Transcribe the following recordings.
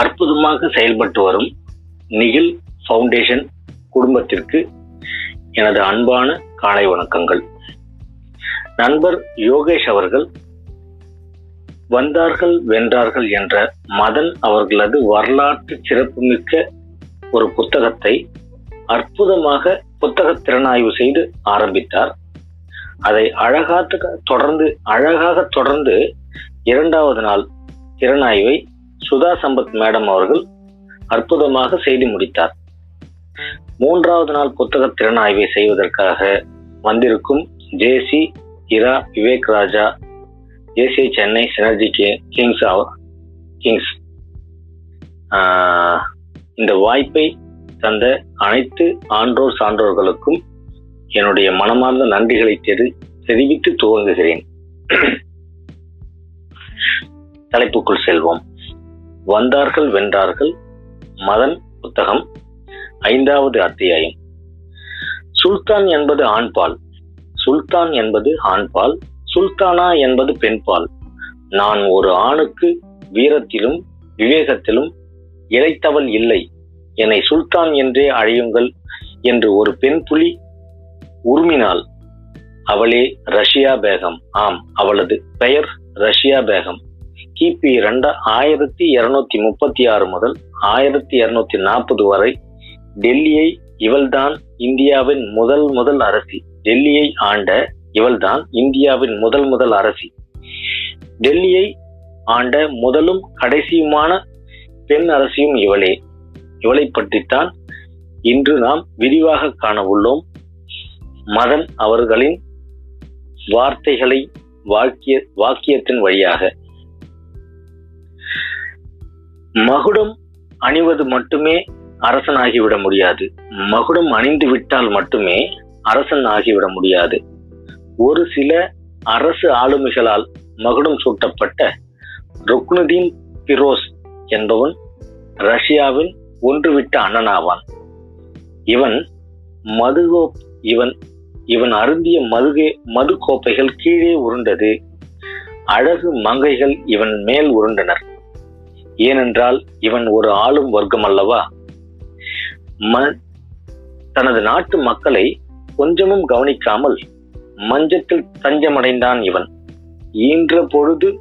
அற்புதமாக செயல்பட்டு வரும் நிகில் ஃபவுண்டேஷன் குடும்பத்திற்கு எனது அன்பான காலை வணக்கங்கள். நண்பர் யோகேஷ் அவர்கள் வந்தார்கள் வென்றார்கள் என்ற மதன் அவர்களது வரலாற்று சிறப்புமிக்க ஒரு புத்தகத்தை அற்புதமாக புத்தக திறனாய்வு செய்து ஆரம்பித்தார். அதை அழகாக தொடர்ந்து அழகாக தொடர்ந்து இரண்டாவது நாள் திறனாய்வை சுதா சம்பத் மேடம் அவர்கள் அற்புதமாக செய்து முடித்தார். மூன்றாவது நாள் புத்தக திறனாய்வை செய்வதற்காக வந்திருக்கும் JC Ira Vivek Raja JC Chennai Synergy Kings Kings இந்த வாய்ப்பை தந்த அனைத்து ஆன்றோர் சான்றோர்களுக்கும் என்னுடைய மனமார்ந்த நன்றிகளை தெரி தெரிவித்து துவங்குகிறேன். தலைப்புக்குள் செல்வோம். வந்தார்கள் வென்றார்கள். மதன் புத்தகம் ஐந்தாவது அத்தியாயம். சுல்தான் என்பது ஆண்பால். சுல்தான் என்பது ஆண்பால். சுல்தானா என்பது பெண்பால். நான் ஒரு ஆணுக்கு வீரத்திலும் விவேகத்திலும் இழைத்தவள் இல்லை. என்னை சுல்தான் என்றே அழையுங்கள் என்று ஒரு பெண் புலி உருமினாள். அவளே ரஷ்யா பேகம். ஆம் அவளது பெயர் ரஷ்யா பேகம். கிபி ரெண்டு ஆயிரத்தி இருநூத்தி முப்பத்தி ஆறு முதல் ஆயிரத்தி இருநூத்தி நாற்பது வரை டெல்லியை இவள்தான் இந்தியாவின் முதல் முதல் அரசி. டெல்லியை ஆண்ட இவள்தான் இந்தியாவின் முதல் முதல் அரசி. டெல்லியை ஆண்ட முதலும் கடைசியுமான பெண் அரசியும் இவளே. இவளை பற்றித்தான் இன்று நாம் விரிவாக காண உள்ளோம். மதன் அவர்களின் வார்த்தைகளை வாக்கிய வாக்கியத்தின் வழியாக. மகுடம் அணிவது மட்டுமே அரசனாகிவிட முடியாது. மகுடம் அணிந்து விட்டால் மட்டுமே அரசன் ஆகிவிட முடியாது. ஒரு சில அரசு ஆளுமைகளால் மகுடம் சூட்டப்பட்ட ருக்னுதீன் பிரோஸ் என்பவன் ரஷ்யாவின் ஒன்றுவிட்ட அண்ணனாவான். இவன் மதுகோ இவன் இவன் அருந்திய மதுகே மது கோப்பைகள் கீழே உருண்டது. அழகு மங்கைகள் இவன் மேல் உருண்டனர். ஏனென்றால் இவன் ஒரு ஆளும் வர்க்கம் அல்லவா? தனது நாட்டு மக்களை கொஞ்சமும் கவனிக்காமல் மஞ்சத்தில் தஞ்சமடைந்தான் இவன். ஈன்ற பொழுது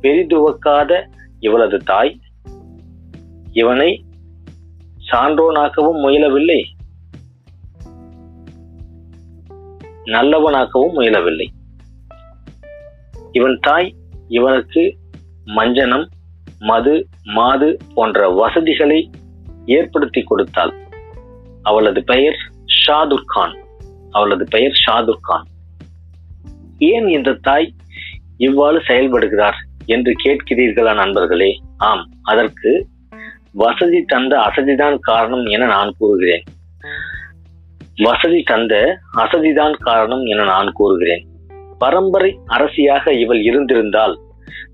பெரிதுவக்காத இவளது தாய் இவனை சான்றோனாக்கவும் முயலவில்லை. நல்லவனாக்கவும் முயலவில்லை. இவன் தாய் இவனுக்கு மஞ்சனம் மது மாது போன்ற வசதிகளை ஏற்படுத்தி கொடுத்தாள். அவளது பெயர் ஷாதுர் கான். அவளது பெயர் ஷாதுர் கான். ஏன் இந்த தாய் இவ்வாறு செயல்படுகிறார் என்று கேட்கிறீர்களா நண்பர்களே? ஆம் அதற்கு வசதி தந்த அசதிதான் காரணம் என நான் கூறுகிறேன். வசதி தந்த அசதிதான் காரணம் என நான் கூறுகிறேன். பரம்பரை அரசியாக இவள் இருந்திருந்தால்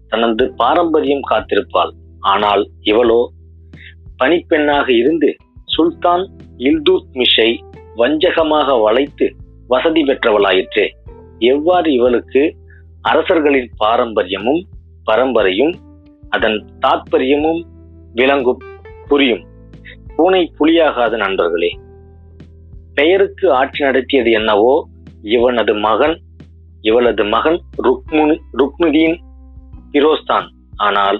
தனது பாரம்பரியம் காத்திருப்பாள். ஆனால் இவளோ பணிப்பெண்ணாக இருந்து சுல்தான் இல்துத் மிஷை வஞ்சகமாக வளைத்து வசதி பெற்றவளாயிற்றே. எவ்வாறு இவளுக்கு அரசர்களின் பாரம்பரியமும் பரம்பரையும் அதன் தாத்பரியமும் விளங்கும் புரியும்? பூனை புலியாகாத நண்பர்களே பெயருக்கு ஆட்சி நடத்தியது என்னவோ இவனது மகன் இவளது மகன் ருக்முனி ருக்மிதியின் பிரோஸ்தான். ஆனால்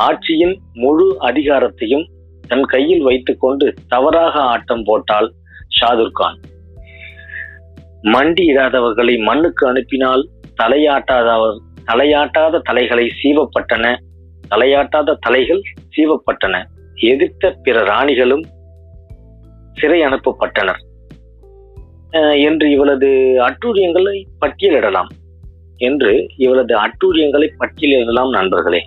ஆட்சியின் முழு அதிகாரத்தையும் தன் கையில் வைத்துக்கொண்டு தவறாக ஆட்டம் போட்டால் ஷாதுர்கான் மண்டி இடாதவர்களை மண்ணுக்கு அனுப்பினால் தலையாட்டாதவர் தலையாட்டாத தலைகளை சீவப்பட்டன தலையாட்டாத தலைகள் சீவப்பட்டன. எதிர்த்த பிற ராணிகளும் சிறை அனுப்பப்பட்டனர். என்று இவளது அட்டூரியங்களை பட்டியலிடலாம். என்று இவளது அட்டூழியங்களை பட்டியலிடலாம் நண்பர்களே.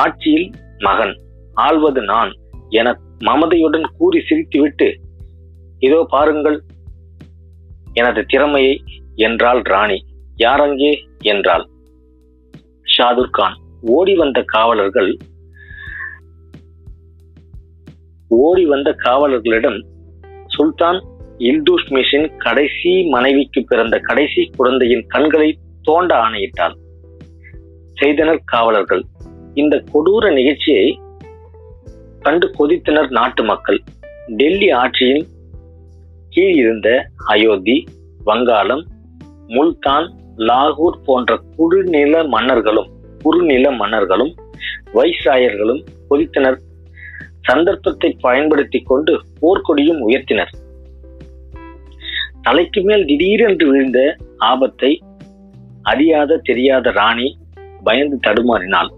ஆட்சியில் மகன் ஆள்வது நான் என மமதையுடன் கூறி சிரித்துவிட்டு இதோ பாருங்கள் எனது திறமையை என்றாள் ராணி. யாரங்கே என்றாள். ஷாதுர் கான். ஓடி வந்த காவலர்கள் ஓடி வந்த காவலர்களிடம் சுல்தான் இல்துஷ்மிஷின் கடைசி மனைவிக்கு பிறந்த கடைசி குழந்தையின் கண்களை தோண்ட ஆணையிட்டாள் செய்தனர் காவலர்கள். இந்த கொடூர நிகழ்ச்சியை கண்டு கொதித்தனர் நாட்டு மக்கள். டெல்லி ஆட்சியின் கீழ் இருந்த அயோத்தி வங்காளம் முல்தான் லாகூர் போன்ற குறுநில மன்னர்களும் குறுநில மன்னர்களும் வைசாயர்களும் கொதித்தனர். சந்தர்ப்பத்தை பயன்படுத்தி கொண்டு போர்க்கொடியும் உயர்த்தினர். தலைக்கு மேல் திடீரென்று விழுந்த ஆபத்தை அறியாத தெரியாத ராணி பயந்து தடுமாறினாள்.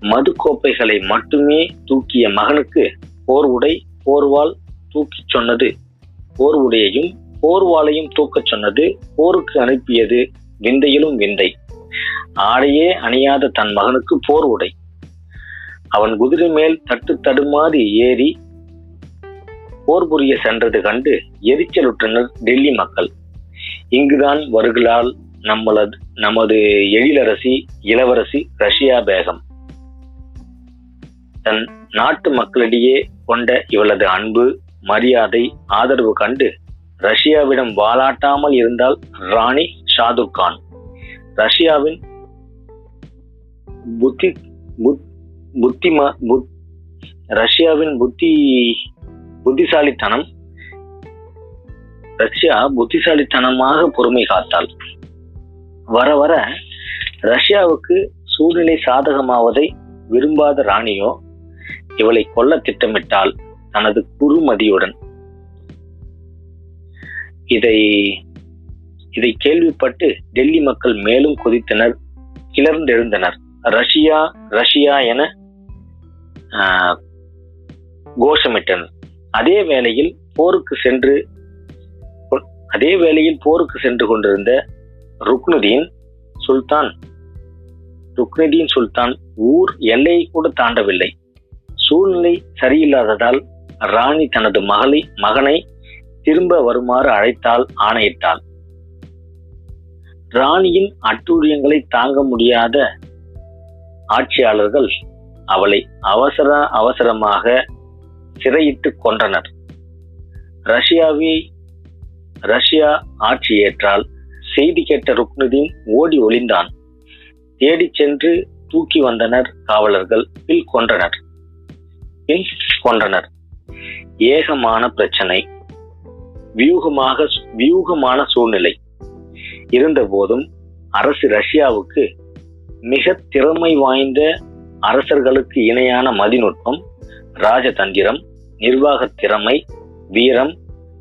மது கோப்பைகளை மட்டுமே தூக்கிய மகனுக்கு போர் உடை போர்வால் தூக்கிச் சொன்னது. போர் உடையையும் போர்வாளையும் தூக்கச் சொன்னது போருக்கு அனுப்பியது விந்தையிலும் விந்தை. ஆடையே அணியாத தன் மகனுக்கு போர் உடை. அவன் குதிரை மேல் தட்டு தடுமாறி ஏறி போர் புரிய சென்றது கண்டு எரிச்சலுற்றனர் டெல்லி மக்கள். இங்குதான் வருகலால் நம்மளது நமது எழிலரசி இளவரசி ரஷ்யா பேகம். தன் நாட்டு மக்களிடையே கொண்ட இவளது அன்பு மரியாதை ஆதரவு கண்டு ரஷ்யாவிடம் வாலாட்டாமல் இருந்தால் ராணி ஷாதுக் கான். ரஷ்யாவின் புத்தி புத்திமா புத் ரஷ்யாவின் புத்தி புத்திசாலித்தனம் ரஷ்யா புத்திசாலித்தனமாக பொறுமை காத்தாள். வர வர ரஷ்யாவுக்கு சூழ்நிலை சாதகமாவதை விரும்பாத ராணியோ இவளை கொல்ல திட்டமிட்டால் தனது குறுமதியுடன். இதை இதை கேள்விப்பட்டு டெல்லி மக்கள் மேலும் கொதித்தனர் கிளர்ந்தெழுந்தனர். ரஷ்யா ரஷ்யா என ஆஹ், கோஷமிட்டனர். அதே வேளையில் போருக்கு சென்று அதே வேளையில் போருக்கு சென்று கொண்டிருந்த ருக்னுதீன் சுல்தான். ருக்னுதீன் சுல்தான் ஊர் எல்லையை கூட தாண்டவில்லை. சூழ்நிலை சரியில்லாததால் ராணி தனது மகளை மகனை திரும்ப வருமாறு அழைத்தால் ஆணையிட்டாள். ராணியின் அட்டூழியங்களை தாங்க முடியாத ஆட்சியாளர்கள் அவளை அவசர அவசரமாக சிறையிட்டு கொன்றனர். ரஷ்யாவை ரஷ்யா ஆட்சி ஏற்றால் செய்தி கேட்ட ருக்னுதீன் ஓடி ஒளிந்தான். தேடிச் சென்று தூக்கி வந்தனர் காவலர்கள் பில் கொன்றனர். பின் கொன்றனர். ஏகமான பிரச்சனை. வியூகமாக வியூகமான சூழ்நிலை. இருந்தபோதும் அரசு ரஷ்யாவுக்கு மிக திறமை வாய்ந்த அரசர்களுக்கு இணையான மதிநுட்பம் ராஜதந்திரம் நிர்வாகத் திறமை வீரம்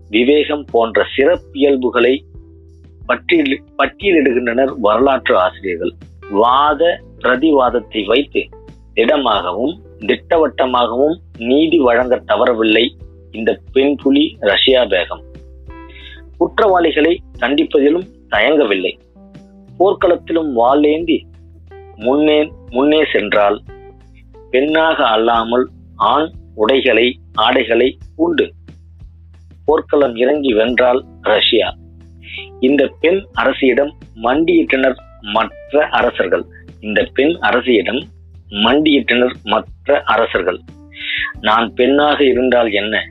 விவேகம் போன்ற சிறப்பியல்புகளை பட்டியல் பட்டியலிடுகின்றனர் வரலாற்று ஆசிரியர்கள். வாத பிரதிவாதத்தை வைத்து திடமாகவும் திட்டவட்டமாகவும் நீதி வழங்க தவறவில்லை இந்த பெண் புலி ரஷ்யா பேகம் குற்றவாளிகளை தண்டிப்பதிலும் தயங்கவில்லை. போர்க்களத்திலும் வாளேந்தி முன்னே முன்னே சென்றால் பெண்ணாக அல்லாமல் ஆண் உடைகளை ஆடைகளை பூண்டு போர்க்களம் இறங்கி வென்றால் ரஷ்யா. இந்த பெண் அரசியிடம் மண்டியிட்டனர் மற்ற அரசர்கள். இந்த பெண் அரசியிடம் மண்டியிட்டனர் மற்ற அரசர்கள். நான் பெண்ணாக இருந்தால் என்ன?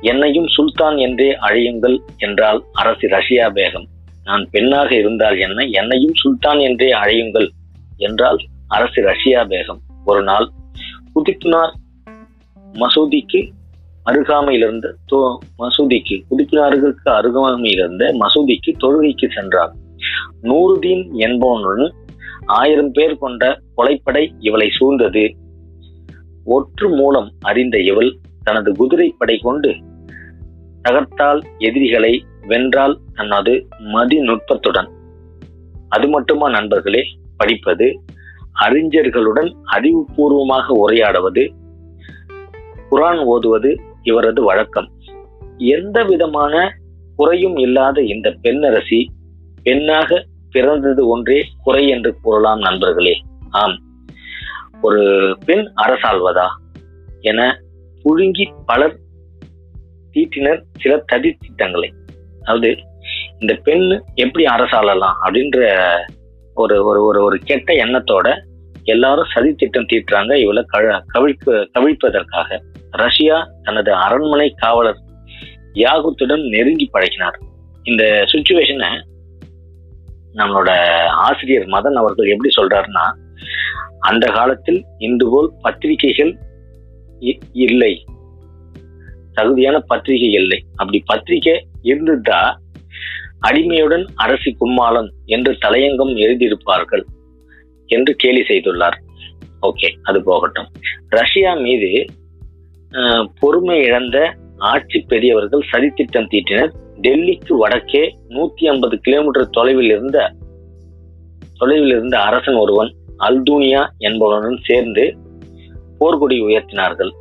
என்னையும் சுல்தான் என்றே அழையுங்கள் என்றால் அரசி ரஷ்யா பேகம். நான் பெண்ணாக இருந்தால் என்ன? என்னையும் சுல்தான் என்றே அழையுங்கள் என்றால் அரசி ரஷ்யா பேகம். ஒரு நாள் குதிப்னார் மசூதிக்கு அருகாமையிலிருந்து தொ- மசூதிக்கு குதிப்பினாருக்கு அருகாமையில் இருந்த மசூதிக்கு தொழுகைக்கு சென்றார். நூறுதீன் என்பவனுடன் ஆயிரம் பேர் கொண்ட கொலைப்படை இவளை சூழ்ந்தது. ஒற்று மூலம் அறிந்த இவள் தனது குதிரைப்படை கொண்டு தகர்த்தால் எதிரிகளை வென்றால் தனது மதி நுட்பத்துடன். அது மட்டுமா நண்பர்களே? படிப்பது. அறிஞர்களுடன் அறிவுபூர்வமாக உரையாடுவது. குரான் ஓதுவது. இவரது வழக்கம். எந்த விதமான குறையும் இல்லாத இந்த பெண்ணரசி பெண்ணாக பிறந்தது ஒன்றே குறை என்று கூறலாம் நண்பர்களே. ஆம். ஒரு பெண் அரசாள்வதா என புழுங்கி பலர் தீட்டினர் சில ததி திட்டங்களை. அதாவது இந்த பெண் எப்படி அரசாளலாம் அப்படின்ற ஒரு ஒரு ஒரு ஒரு கெட்ட எண்ணத்தோட எல்லாரும் சதி திட்டம் தீட்டுறாங்க இவளை கழ கவிழ்க்க கவிழ்ப்பதற்காக. ரஷ்யா தனது அரண்மனை காவலர் யாகுத்துடன் நெருங்கி பழகினார். இந்த சுச்சுவேஷனை நம்மளோட ஆசிரியர் மதன் அவர்கள் எப்படி சொல்றாருன்னா அந்த காலத்தில் இன்று போல் பத்திரிகைகள் இ- இல்லை. தகுதியான பத்திரிகை இல்லை. அப்படி பத்திரிகை இருந்துட்டா அடிமையுடன் அரசி கும்மாளம் என்று தலையங்கம் எழுதியிருப்பார்கள் என்று கேலி செய்துள்ளார். ஓகே அது போகட்டும். ரஷ்யா மீது பொறுமை இழந்த ஆட்சி பெரியவர்கள் சதித்திட்டம் தீட்டினர். டெல்லிக்கு வடக்கே நூத்தி ஐம்பது கிலோமீட்டர் தொலைவில் இருந்த தொலைவில் இருந்த அரசன் ஒருவன் அல்தூனியா என்பவனுடன் சேர்ந்து போர்க்கொடி உயர்த்தினார்கள்.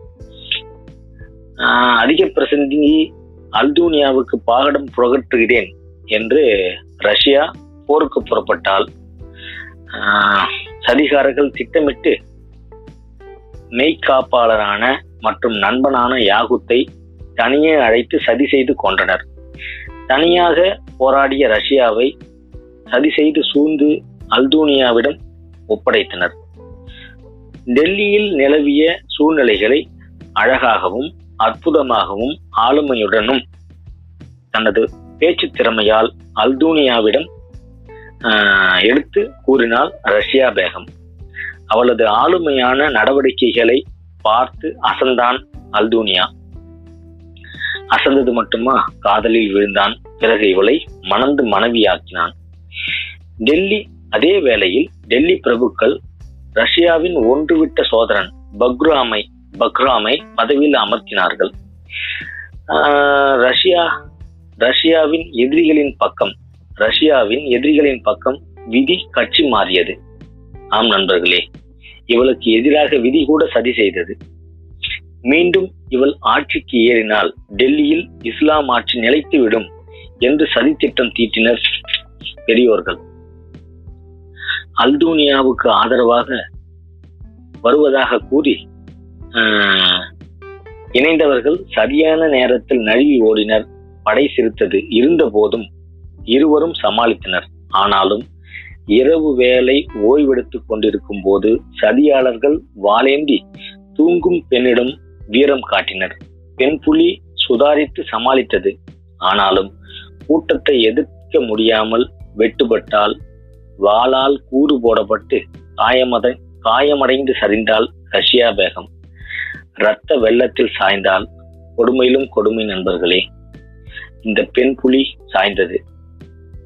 அதிக பிரசந்தி அல்தூனியாவுக்கு பாகடம் புகட்டுகிறேன் என்று ரஷ்யா போருக்கு புறப்பட்டால் சதிகாரர்கள் திட்டமிட்டு மெய்காப்பாளரான மற்றும் நண்பனான யாகுத்தை தனியே அழைத்து சதி செய்து கொன்றனர். தனியாக போராடிய ரஷ்யாவை சதி செய்து சூழ்ந்து அல்தூனியாவிடம் ஒப்படைத்தனர். டெல்லியில் நிலவிய சூழ்நிலைகளை அழகாகவும் அற்புதமாகவும் ஆளுமையுடனும் தனது பேச்சு திறமையால் அல்தூனியாவிடம் ஆஹ், எடுத்து கூறினாள் ரஷ்யா பேகம். அவளது ஆளுமையான நடவடிக்கைகளை பார்த்து அசந்தான் அல்தூனியா. அசந்தது மட்டுமா? காதலில் விழுந்தான். பிறகு இவளை மணந்து மனைவியாக்கினான். டெல்லி அதே வேளையில் டெல்லி பிரபுக்கள் ரஷ்யாவின் ஒன்றுவிட்ட சோதரன் பக்ராமை பக்ராமை பதவியில் அமர்த்தினார்கள். ஆஹ் ரஷ்யா ரஷ்யாவின் எதிரிகளின் பக்கம் ரஷ்யாவின் எதிரிகளின் பக்கம் விதி கட்சி மாறியது. ஆம் நண்பர்களே இவளுக்கு எதிராக விதி கூட சதி செய்தது. மீண்டும் இவள் ஆட்சிக்கு ஏறினால் டெல்லியில் இஸ்லாம் ஆட்சி நிலைத்துவிடும் என்று சதித்திட்டம் தீட்டினர் பெரியோர்கள். அல்தூனியாவுக்கு ஆதரவாக வருவதாக கூறி இணைந்தவர்கள் சரியான நேரத்தில் நழுவி ஓடினர். படை சிரித்தது இருந்த போதும் இருவரும் சமாளித்தனர். ஆனாலும் இரவு வேலை ஓய்வெடுத்துக் கொண்டிருக்கும் போது சதியாளர்கள் வாளேந்தி தூங்கும் பெண்ணிடம் வீரம் காட்டினர். பெண் புலி சுதாரித்து சமாளித்தது. ஆனாலும் கூட்டத்தை எதிர்க்க முடியாமல் வெட்டுப்பட்டால் வாளால் கூறு போடப்பட்டு காயமத காயமடைந்து சரிந்தால் ரஷ்யா பேகம் இரத்த வெள்ளத்தில் சாய்ந்தால் கொடுமையிலும் கொடுமை நண்பர்களே. இந்த பெண் புலி சாய்ந்தது.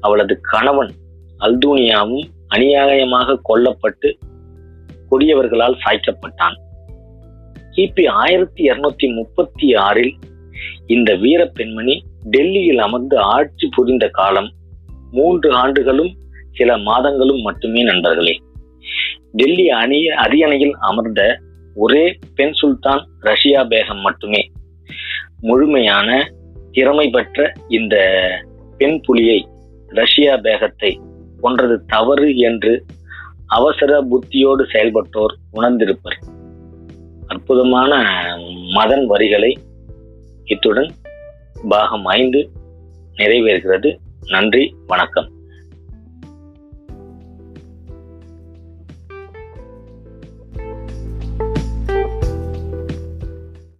அவளது கணவன் அல்தூனியாவும் அநியாயமாக கொல்லப்பட்டு கொடியவர்களால் சாய்க்கப்பட்டான். கிபி ஆயிரத்தி இருநூத்தி முப்பத்தி ஆறில் இந்த வீர பெண்மணி டெல்லியில் அமர்ந்து ஆட்சி புரிந்த காலம் மூன்று ஆண்டுகளும் சில மாதங்களும் மட்டுமே நண்பர்களே. டெல்லி அணி அரியணையில் அமர்ந்த ஒரே பெண் சுல்தான் ரஷ்யா பேகம் மட்டுமே. முழுமையான திறமை பெற்ற இந்த பெண் புலியை ரஷ்யா பேகத்தை போன்றது தவறு என்று அவசர புத்தியோடு செயல்பட்டோர் உணர்ந்திருப்பர். அற்புதமான மதன் வரிகளை இத்துடன் பாகம் ஐந்து நிறைவேறுகிறது. நன்றி வணக்கம்.